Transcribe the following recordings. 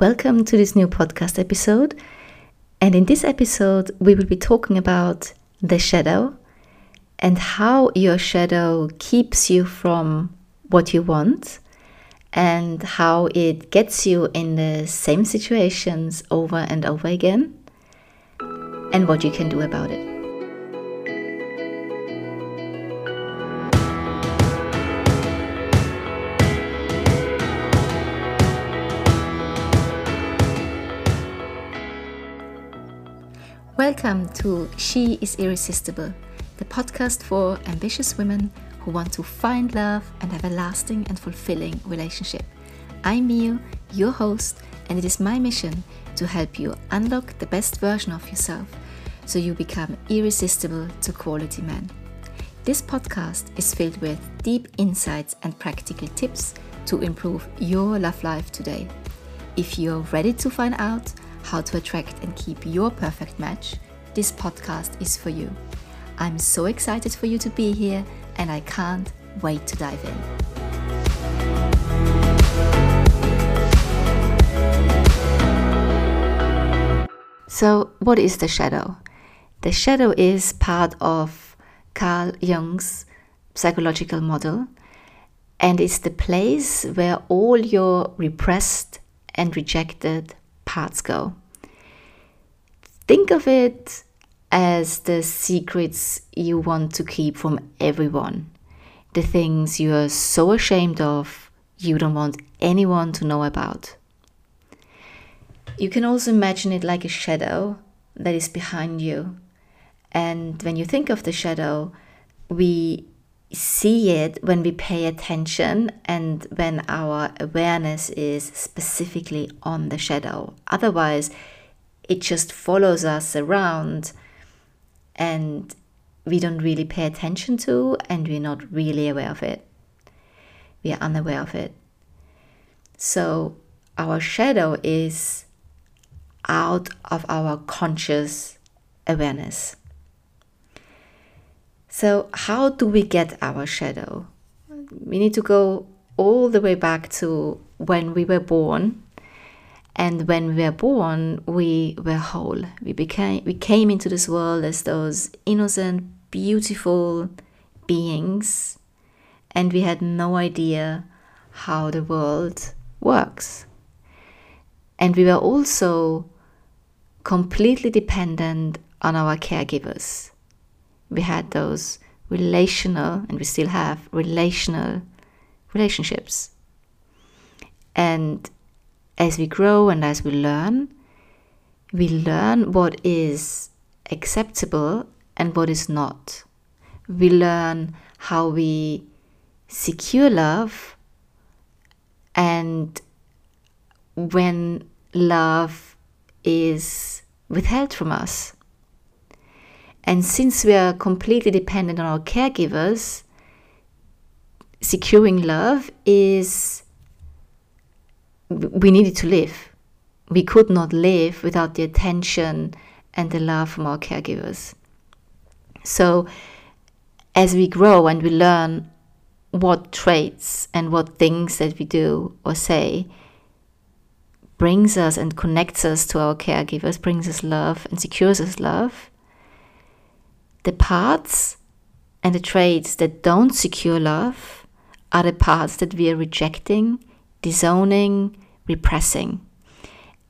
Welcome to this new podcast episode. And in this episode, we will be talking about the shadow and how your shadow keeps you from what you want and how it gets you in the same situations over and over again and what you can do about it. Welcome to She is Irresistible, the podcast for ambitious women who want to find love and have a lasting and fulfilling relationship. I'm Mio, your host, and it is my mission to help you unlock the best version of yourself so you become irresistible to quality men. This podcast is filled with deep insights and practical tips to improve your love life today. If you're ready to find out how to attract and keep your perfect match, this podcast is for you. I'm so excited for you to be here and I can't wait to dive in. So, what is the shadow? The shadow is part of Carl Jung's psychological model and it's the place where all your repressed and rejected parts go. Think of it as the secrets you want to keep from everyone, the things you are so ashamed of you don't want anyone to know about. You can also imagine it like a shadow that is behind you. And when you think of the shadow, we see it when we pay attention and when our awareness is specifically on the shadow. Otherwise, it just follows us around and we don't really pay attention to and we're not really aware of it. We are unaware of it. So, our shadow is out of our conscious awareness. So, how do we get our shadow? We need to go all the way back to when we were born. And when we were born, we were whole. We became we came into this world as those innocent, beautiful beings, and we had no idea how the world works. And we were also completely dependent on our caregivers we had those relational, and we still have relational relationships. And as we grow and as we learn, we learn what is acceptable and what is not. We learn how we secure love and when love is withheld from us. And since we are completely dependent on our caregivers, securing love is we needed to live. We could not live without the attention and the love from our caregivers. So, as we grow and we learn what traits and what things that we do or say brings us and connects us to our caregivers, brings us love and secures us love, the parts and the traits that don't secure love are the parts that we are rejecting, disowning, repressing.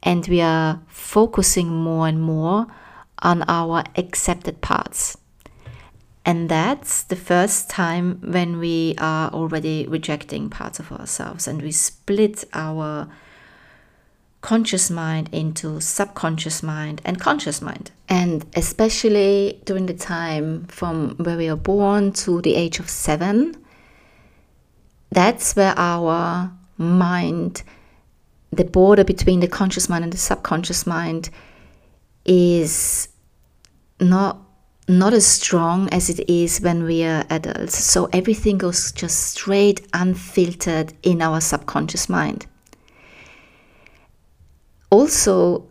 And we are focusing more and more on our accepted parts. And that's the first time when we are already rejecting parts of ourselves and we split our conscious mind into subconscious mind and conscious mind. And especially during the time from where we are born to the age of seven, that's where our mind, the border between the conscious mind and the subconscious mind, is not not as strong as it is when we are adults. So everything goes just straight unfiltered in our subconscious mind also,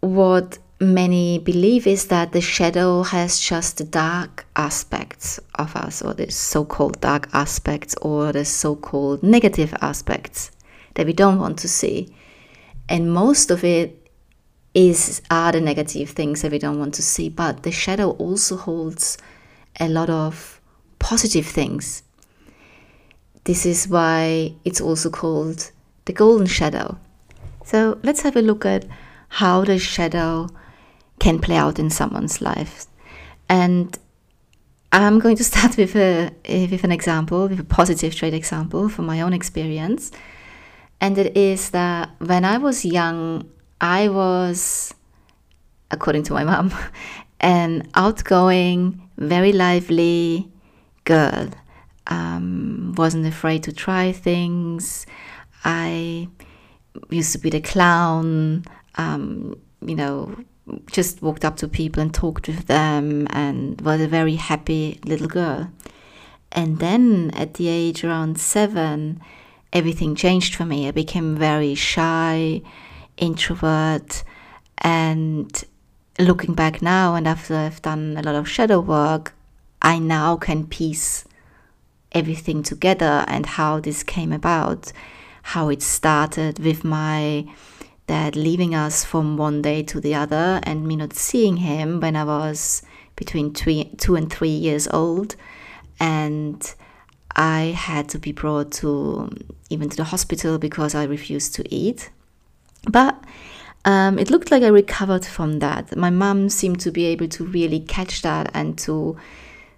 what many believe is that the shadow has just the dark aspects of us, or the so called dark aspects, or the so called negative aspects that we don't want to see. and most of it is are the negative things that we don't want to see but the shadow also holds a lot of positive things this is why it's also called the golden shadow so let's have a look at how the shadow can play out in someone's life and i'm going to start with a with an example with a positive trait example from my own experience and it is that when i was young I was, according to my mom, an outgoing, very lively girl. Um, wasn't afraid to try things. I used to be the clown. Um, you know, just walked up to people and talked with them, and was a very happy little girl. And then at the age around seven, everything changed for me. I became very shy introvert and looking back now and after I've done a lot of shadow work, I now can piece everything together and how this came about, how it started with my dad leaving us from one day to the other and me not seeing him when I was between three, two and three years old. And I had to be brought to even to the hospital because I refused to eat. But um, it looked like I recovered from that. My mom seemed to be able to really catch that and to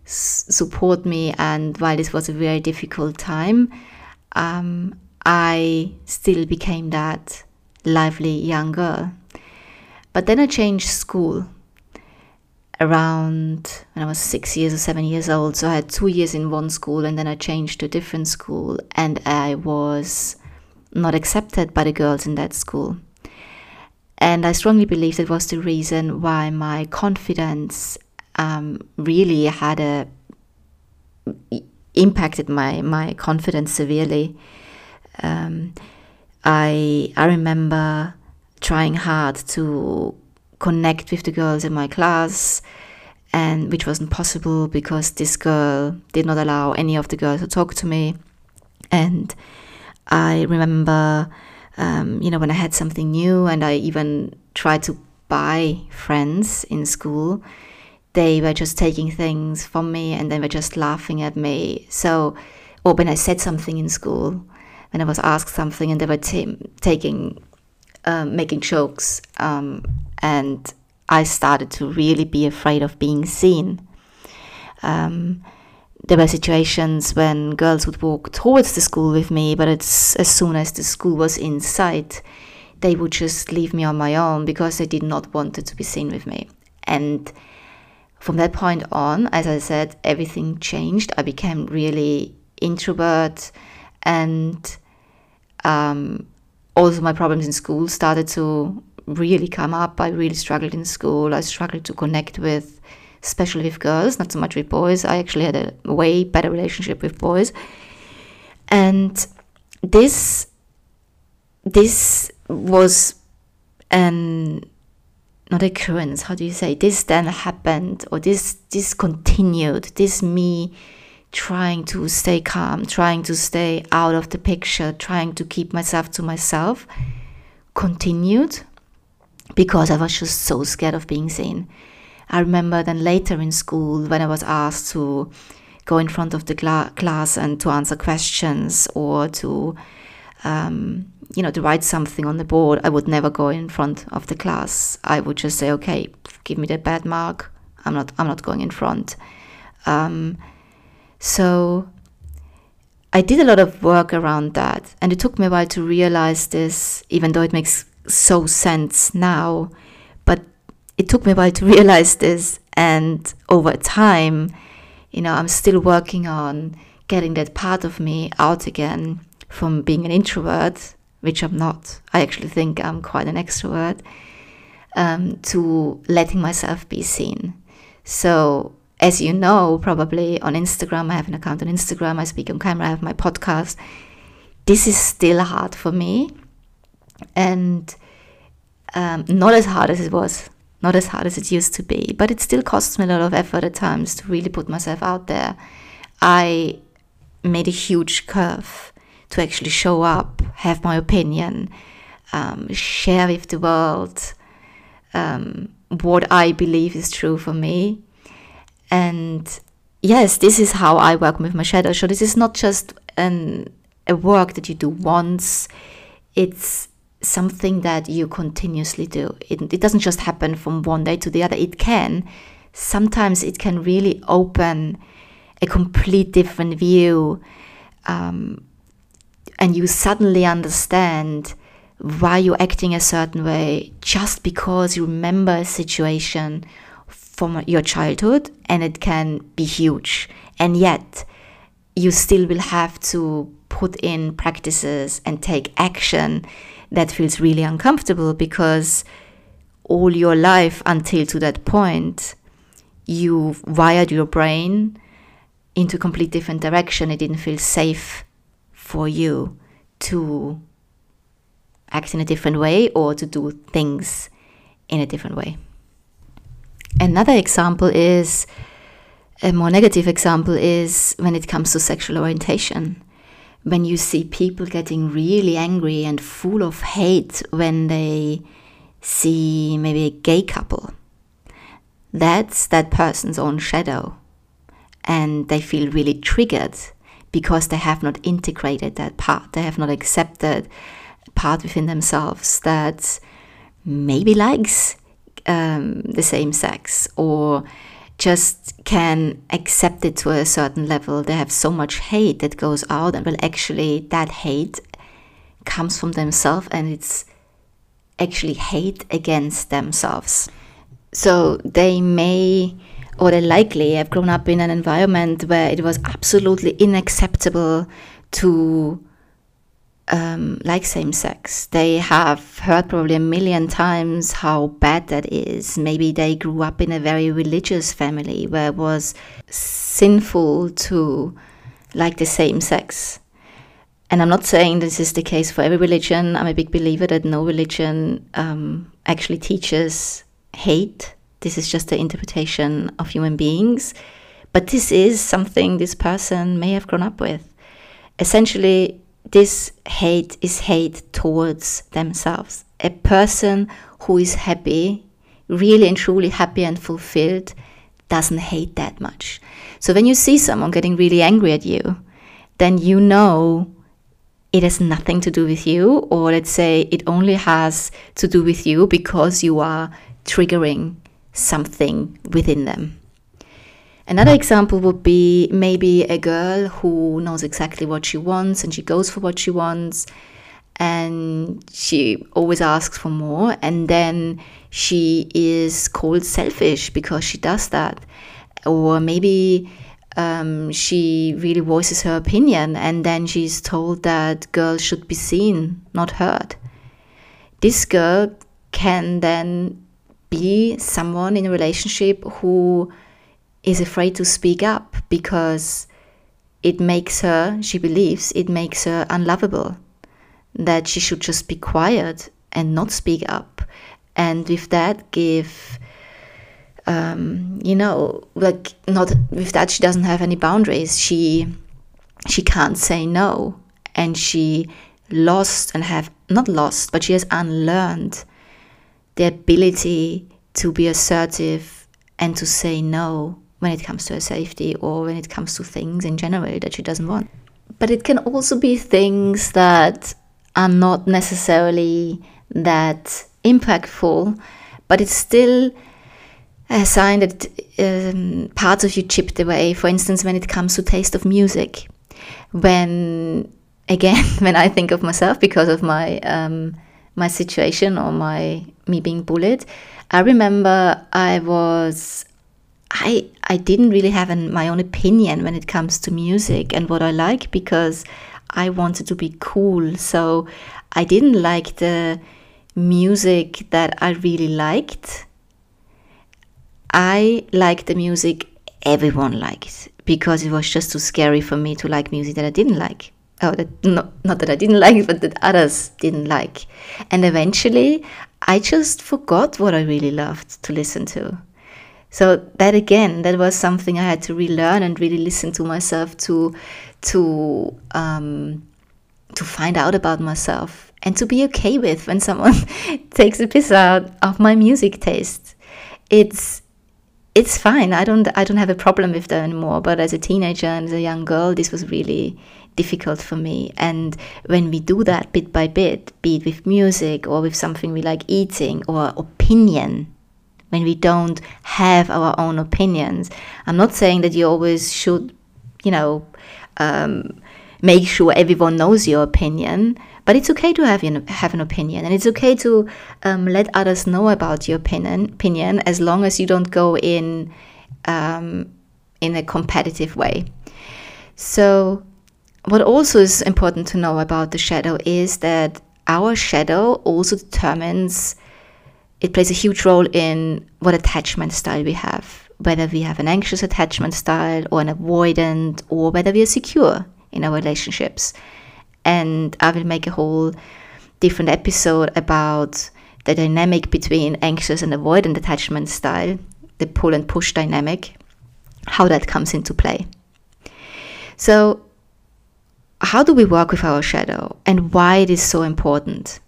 s- support me. And while this was a very difficult time, um, I still became that lively young girl. But then I changed school around when I was six years or seven years old. So I had two years in one school and then I changed to a different school and I was not accepted by the girls in that school. And I strongly believe that was the reason why my confidence um, really had a impacted my my confidence severely. Um, I I remember trying hard to connect with the girls in my class, and which wasn't possible because this girl did not allow any of the girls to talk to me, and I remember, um, you know, when I had something new and I even tried to buy friends in school, they were just taking things from me and they were just laughing at me. So, or when I said something in school, when I was asked something and they were t- taking, um, making jokes, um, and I started to really be afraid of being seen. Um, there were situations when girls would walk towards the school with me, but it's as soon as the school was in sight, they would just leave me on my own because they did not want to be seen with me. And from that point on, as I said, everything changed. I became really introvert, and um, also my problems in school started to really come up. I really struggled in school. I struggled to connect with especially with girls, not so much with boys. I actually had a way better relationship with boys. And this this was an not occurrence, how do you say? This then happened or this this continued, this me trying to stay calm, trying to stay out of the picture, trying to keep myself to myself continued because I was just so scared of being seen. I remember then later in school when I was asked to go in front of the cl- class and to answer questions or to, um, you know, to write something on the board, I would never go in front of the class. I would just say, okay, give me the bad mark. I'm not. I'm not going in front. Um, so I did a lot of work around that, and it took me a while to realize this, even though it makes so sense now But it took me a while to realize this, and over time, you know, I'm still working on getting that part of me out again from being an introvert, which I'm not. I actually think I'm quite an extrovert, um, to letting myself be seen. So, as you know, probably on Instagram, I have an account on Instagram, I speak on camera, I have my podcast. This is still hard for me, and um, not as hard as it was not as hard as it used to be, but it still costs me a lot of effort at times to really put myself out there. I made a huge curve to actually show up, have my opinion, um, share with the world um, what I believe is true for me. And yes, this is how I work with my shadow. So this is not just an, a work that you do once. It's something that you continuously do. It, it doesn't just happen from one day to the other. It can. Sometimes it can really open a complete different view. Um, and you suddenly understand why you're acting a certain way just because you remember a situation from your childhood and it can be huge. And yet, you still will have to put in practices and take action that feels really uncomfortable because all your life until to that point, you wired your brain into a complete different direction. It didn't feel safe for you to act in a different way or to do things in a different way. Another example is a more negative example is when it comes to sexual orientation. When you see people getting really angry and full of hate when they see maybe a gay couple, that's that person's own shadow. And they feel really triggered because they have not integrated that part. They have not accepted a part within themselves that maybe likes um, the same sex or just can accept it to a certain level. They have so much hate that goes out, and well, actually, that hate comes from themselves and it's actually hate against themselves. So they may or they likely have grown up in an environment where it was absolutely unacceptable to um, like same sex. They have heard probably a million times how bad that is. Maybe they grew up in a very religious family where it was sinful to like the same sex. And I'm not saying this is the case for every religion. I'm a big believer that no religion um, actually teaches hate. This is just the interpretation of human beings. But this is something this person may have grown up with. Essentially, this hate is hate towards themselves. A person who is happy, really and truly happy and fulfilled, doesn't hate that much. So when you see someone getting really angry at you, then you know it has nothing to do with you, or let's say it only has to do with you because you are triggering something within them. Another example would be maybe a girl who knows exactly what she wants and she goes for what she wants and she always asks for more and then she is called selfish because she does that. Or maybe um, she really voices her opinion and then she's told that girls should be seen not heard. This girl can then be someone in a relationship who is afraid to speak up because it makes her, she believes, it makes her unlovable, that she should just be quiet and not speak up. And with that, give, um, you know, like not with that, she doesn't have any boundaries. She, she can't say no. And she lost and have, not lost, but she has unlearned the ability to be assertive and to say no when it comes to her safety or when it comes to things in general that she doesn't want. But it can also be things that are not necessarily that impactful, but it's still a sign that um, parts of you chipped away. For instance, when it comes to taste of music, when again, when I think of myself because of my um, my situation or my me being bullied, I remember I was I I didn't really have an, my own opinion when it comes to music and what I like because I wanted to be cool. So I didn't like the music that I really liked. I liked the music everyone liked because it was just too scary for me to like music that I didn't like. Oh, that, not, not that I didn't like, but that others didn't like. And eventually, I just forgot what I really loved to listen to. So that again, that was something I had to relearn and really listen to myself to to um, to find out about myself. and to be okay with when someone takes a piss out of my music taste. It's it's fine. I don't I don't have a problem with that anymore. But as a teenager and as a young girl, this was really difficult for me. And when we do that bit by bit, be it with music or with something we like eating or opinion, when we don't have our own opinions, I'm not saying that you always should, you know, um, make sure everyone knows your opinion. But it's okay to have have an opinion, and it's okay to um, let others know about your opinion. Opinion, as long as you don't go in um, in a competitive way. So, what also is important to know about the shadow is that our shadow also determines. It plays a huge role in what attachment style we have, whether we have an anxious attachment style or an avoidant, or whether we are secure in our relationships and I will make a whole different episode about the dynamic between anxious and avoidant attachment style, the pull and push dynamic, how that comes into play. So, how do we work with our shadow and why it is so important?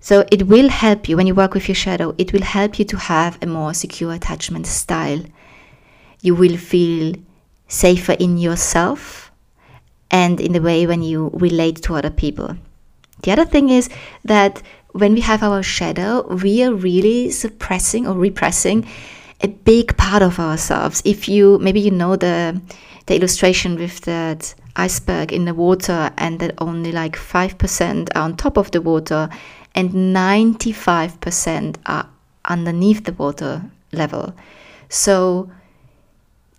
So, it will help you when you work with your shadow, it will help you to have a more secure attachment style. You will feel safer in yourself and in the way when you relate to other people. The other thing is that when we have our shadow, we are really suppressing or repressing a big part of ourselves. If you maybe you know the the illustration with that iceberg in the water and that only like 5% are on top of the water and 95% are underneath the water level. So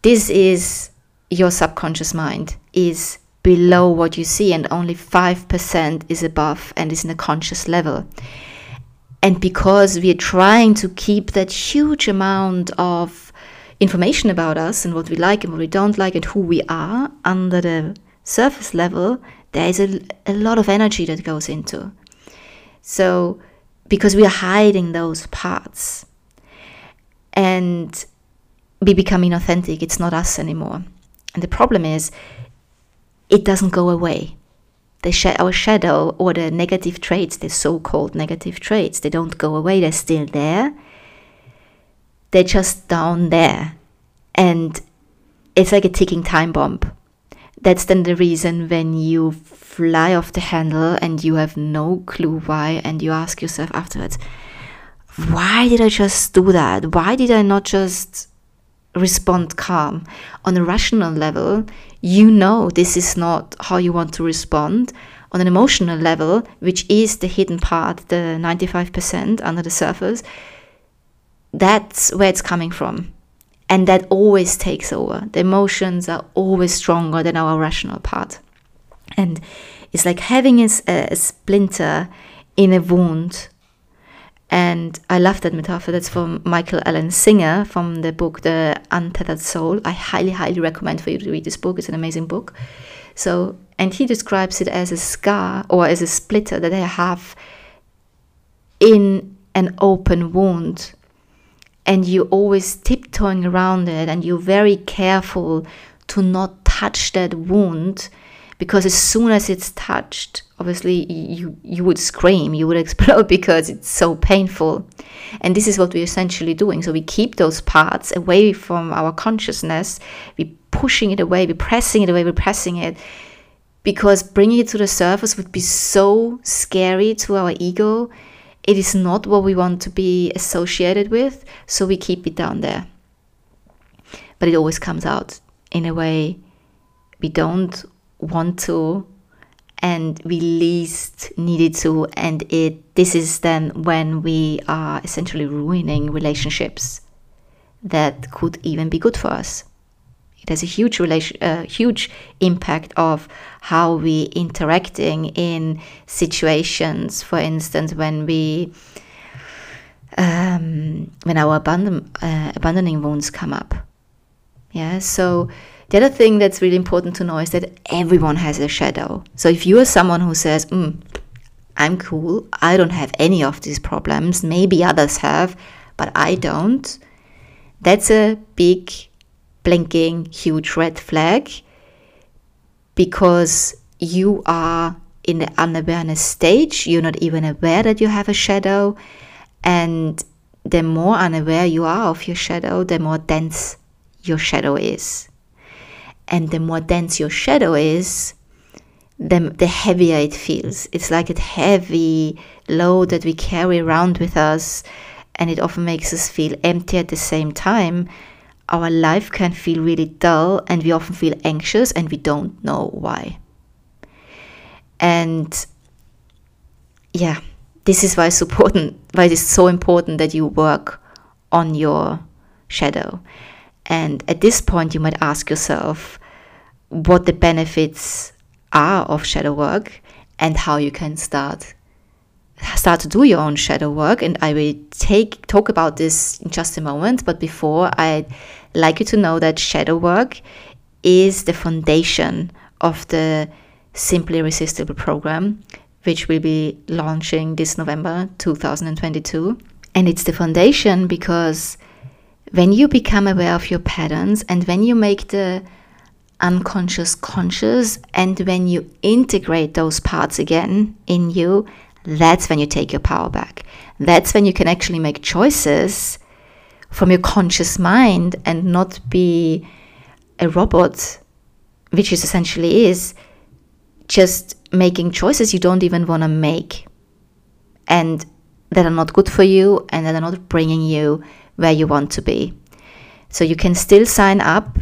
this is your subconscious mind is below what you see, and only 5% is above and is in a conscious level. And because we are trying to keep that huge amount of information about us and what we like and what we don't like and who we are under the surface level, there is a, a lot of energy that goes into. So, because we are hiding those parts and we become inauthentic, it's not us anymore. And the problem is, it doesn't go away. Sh- our shadow or the negative traits, the so called negative traits, they don't go away, they're still there. They're just down there. And it's like a ticking time bomb. That's then the reason when you fly off the handle and you have no clue why, and you ask yourself afterwards, why did I just do that? Why did I not just respond calm? On a rational level, you know this is not how you want to respond on an emotional level, which is the hidden part, the 95% under the surface, that's where it's coming from. And that always takes over. The emotions are always stronger than our rational part. And it's like having a, a splinter in a wound and I love that metaphor. That's from Michael Alan Singer from the book The Untethered Soul. I highly, highly recommend for you to read this book. It's an amazing book. So, and he describes it as a scar or as a splitter that I have in an open wound. And you're always tiptoeing around it and you're very careful to not touch that wound because as soon as it's touched, obviously you you would scream, you would explode because it's so painful. And this is what we're essentially doing. So we keep those parts away from our consciousness, we're pushing it away, we're pressing it away, we're pressing it. Because bringing it to the surface would be so scary to our ego. It is not what we want to be associated with, so we keep it down there. But it always comes out in a way we don't want to and we least needed to and it this is then when we are essentially ruining relationships that could even be good for us it has a huge relation uh, huge impact of how we interacting in situations for instance when we um, when our abandon, uh, abandoning wounds come up yeah so the other thing that's really important to know is that everyone has a shadow. So if you are someone who says, mm, I'm cool, I don't have any of these problems, maybe others have, but I don't, that's a big, blinking, huge red flag because you are in the unawareness stage. You're not even aware that you have a shadow. And the more unaware you are of your shadow, the more dense your shadow is. And the more dense your shadow is, the, the heavier it feels. It's like a heavy load that we carry around with us, and it often makes us feel empty at the same time. Our life can feel really dull, and we often feel anxious, and we don't know why. And yeah, this is why it's important, why it is so important that you work on your shadow. And at this point, you might ask yourself what the benefits are of shadow work and how you can start start to do your own shadow work and i will take talk about this in just a moment but before i'd like you to know that shadow work is the foundation of the simply irresistible program which will be launching this november 2022 and it's the foundation because when you become aware of your patterns and when you make the unconscious conscious and when you integrate those parts again in you that's when you take your power back. That's when you can actually make choices from your conscious mind and not be a robot which is essentially is just making choices you don't even want to make and that are not good for you and that are not bringing you where you want to be so you can still sign up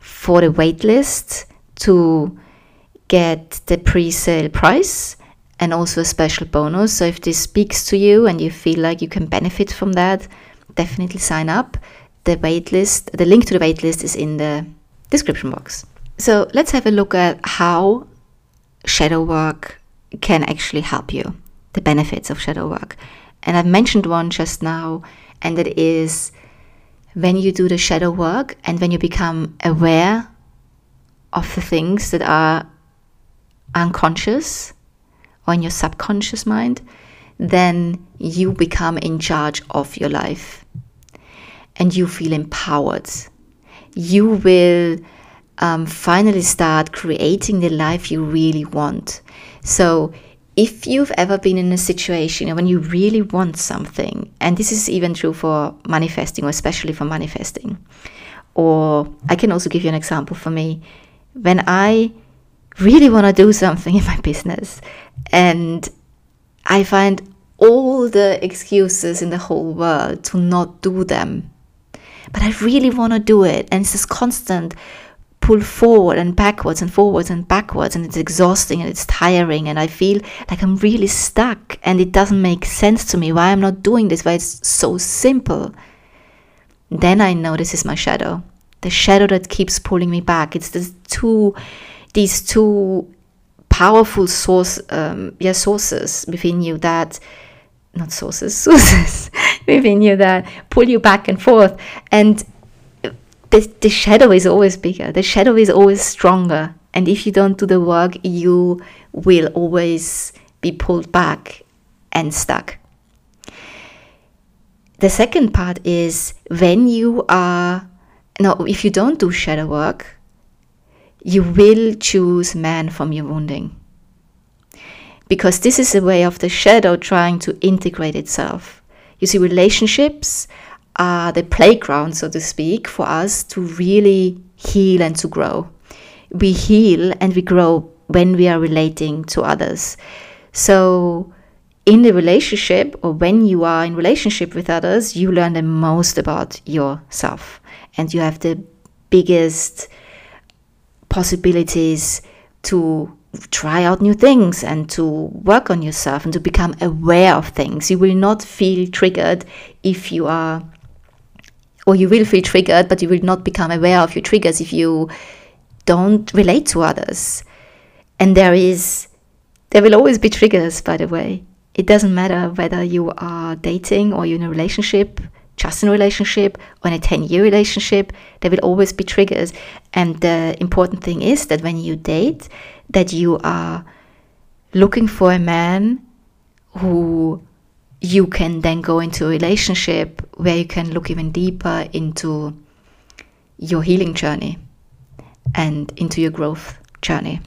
for the waitlist to get the pre-sale price and also a special bonus. So if this speaks to you and you feel like you can benefit from that, definitely sign up. The waitlist, the link to the waitlist is in the description box. So let's have a look at how shadow work can actually help you, the benefits of shadow work. And I've mentioned one just now, and that is when you do the shadow work and when you become aware of the things that are unconscious or in your subconscious mind, then you become in charge of your life and you feel empowered. You will um, finally start creating the life you really want. So, if you've ever been in a situation when you really want something, and this is even true for manifesting, or especially for manifesting, or I can also give you an example for me, when I really want to do something in my business and I find all the excuses in the whole world to not do them, but I really want to do it, and it's this constant pull forward and backwards and forwards and backwards and it's exhausting and it's tiring and I feel like I'm really stuck and it doesn't make sense to me why I'm not doing this why it's so simple. Then I know this is my shadow. The shadow that keeps pulling me back. It's these two these two powerful source um, yeah sources within you that not sources sources within you that pull you back and forth and the, the shadow is always bigger, the shadow is always stronger. And if you don't do the work, you will always be pulled back and stuck. The second part is when you are, no, if you don't do shadow work, you will choose man from your wounding. Because this is a way of the shadow trying to integrate itself. You see, relationships are the playground, so to speak, for us to really heal and to grow. We heal and we grow when we are relating to others. So, in the relationship or when you are in relationship with others, you learn the most about yourself and you have the biggest possibilities to try out new things and to work on yourself and to become aware of things. You will not feel triggered if you are or you will feel triggered, but you will not become aware of your triggers if you don't relate to others. And there is, there will always be triggers, by the way. It doesn't matter whether you are dating or you're in a relationship, just in a relationship or in a 10 year relationship, there will always be triggers. And the important thing is that when you date, that you are looking for a man who you can then go into a relationship where you can look even deeper into your healing journey and into your growth journey.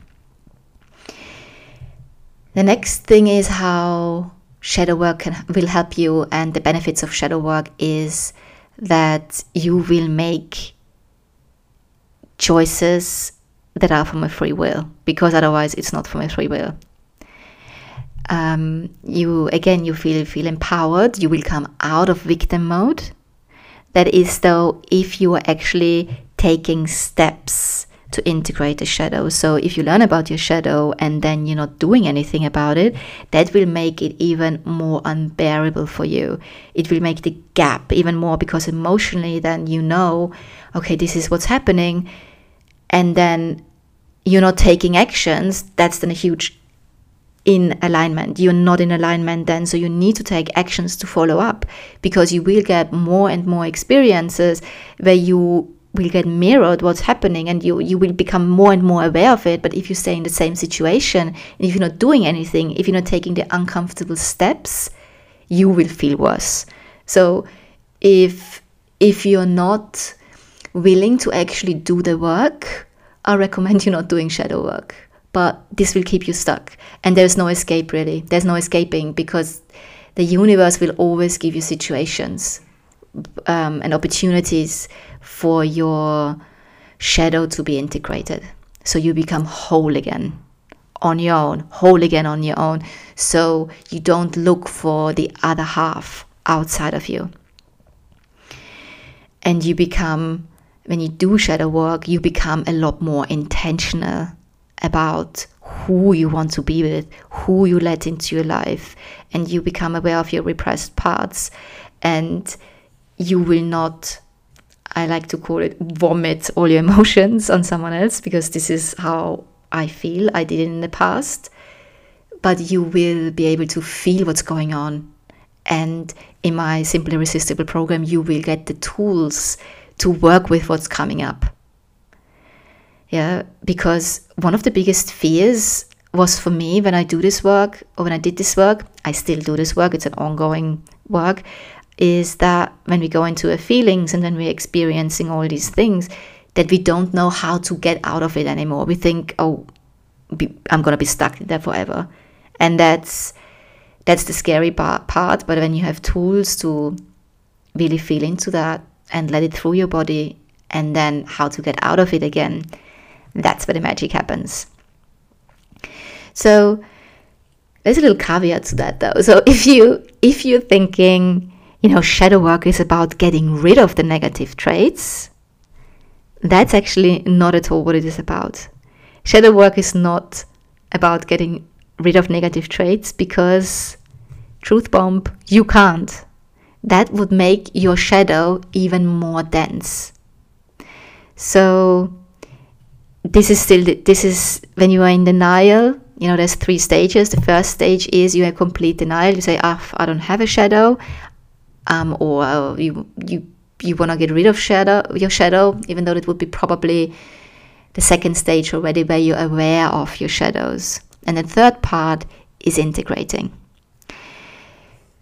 The next thing is how shadow work can, will help you, and the benefits of shadow work is that you will make choices that are from a free will, because otherwise it's not from a free will. Um, you again, you feel feel empowered. You will come out of victim mode. That is, though, if you are actually taking steps to integrate the shadow. So if you learn about your shadow and then you're not doing anything about it, that will make it even more unbearable for you. It will make the gap even more because emotionally then you know, okay, this is what's happening. And then you're not taking actions, that's then a huge in alignment. You're not in alignment then, so you need to take actions to follow up because you will get more and more experiences where you will get mirrored what's happening and you you will become more and more aware of it. But if you stay in the same situation and if you're not doing anything if you're not taking the uncomfortable steps you will feel worse. So if if you're not willing to actually do the work i recommend you not doing shadow work. But this will keep you stuck. And there's no escape really. There's no escaping because the universe will always give you situations um, and opportunities for your shadow to be integrated. So you become whole again on your own, whole again on your own. So you don't look for the other half outside of you. And you become, when you do shadow work, you become a lot more intentional about who you want to be with, who you let into your life, and you become aware of your repressed parts. And you will not I like to call it vomit all your emotions on someone else because this is how I feel. I did it in the past. But you will be able to feel what's going on. And in my Simply Irresistible program, you will get the tools to work with what's coming up. Yeah, because one of the biggest fears was for me when I do this work or when I did this work, I still do this work, it's an ongoing work is that when we go into our feelings and when we're experiencing all these things, that we don't know how to get out of it anymore. We think, oh, I'm gonna be stuck there forever, and that's that's the scary part. But when you have tools to really feel into that and let it through your body, and then how to get out of it again, that's where the magic happens. So there's a little caveat to that though. So if you if you're thinking you know, shadow work is about getting rid of the negative traits. That's actually not at all what it is about. Shadow work is not about getting rid of negative traits because, truth bomb, you can't. That would make your shadow even more dense. So, this is still, this is when you are in denial. You know, there's three stages. The first stage is you are complete denial. You say, ah, I don't have a shadow um, or uh, you you you want to get rid of shadow your shadow, even though it would be probably the second stage already where you're aware of your shadows. And the third part is integrating.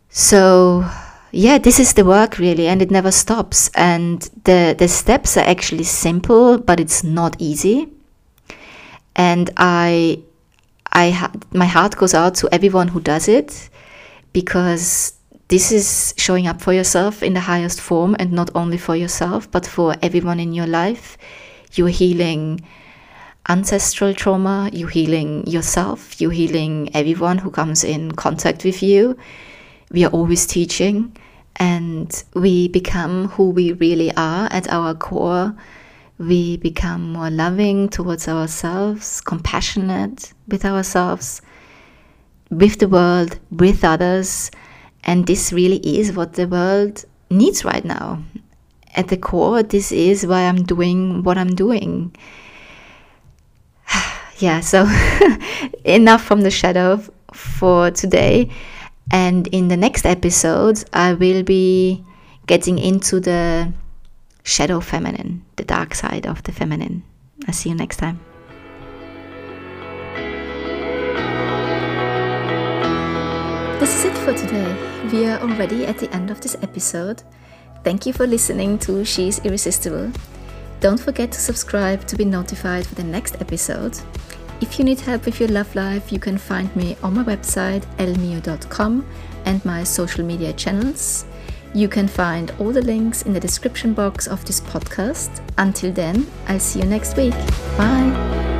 So yeah, this is the work really, and it never stops. And the the steps are actually simple, but it's not easy. And I I my heart goes out to everyone who does it because this is showing up for yourself in the highest form and not only for yourself but for everyone in your life. You're healing ancestral trauma you're healing yourself you're healing everyone who comes in contact with you. We are always teaching and we become who we really are at our core. We become more loving towards ourselves compassionate with ourselves with the world with others and this really is what the world needs right now. At the core, this is why I'm doing what I'm doing. yeah, so enough from the shadow for today. And in the next episode, I will be getting into the shadow feminine, the dark side of the feminine. I'll see you next time. This is it for today we are already at the end of this episode. Thank you for listening to She's Irresistible. Don't forget to subscribe to be notified for the next episode. If you need help with your love life, you can find me on my website elmio.com and my social media channels. You can find all the links in the description box of this podcast. Until then, I'll see you next week. Bye.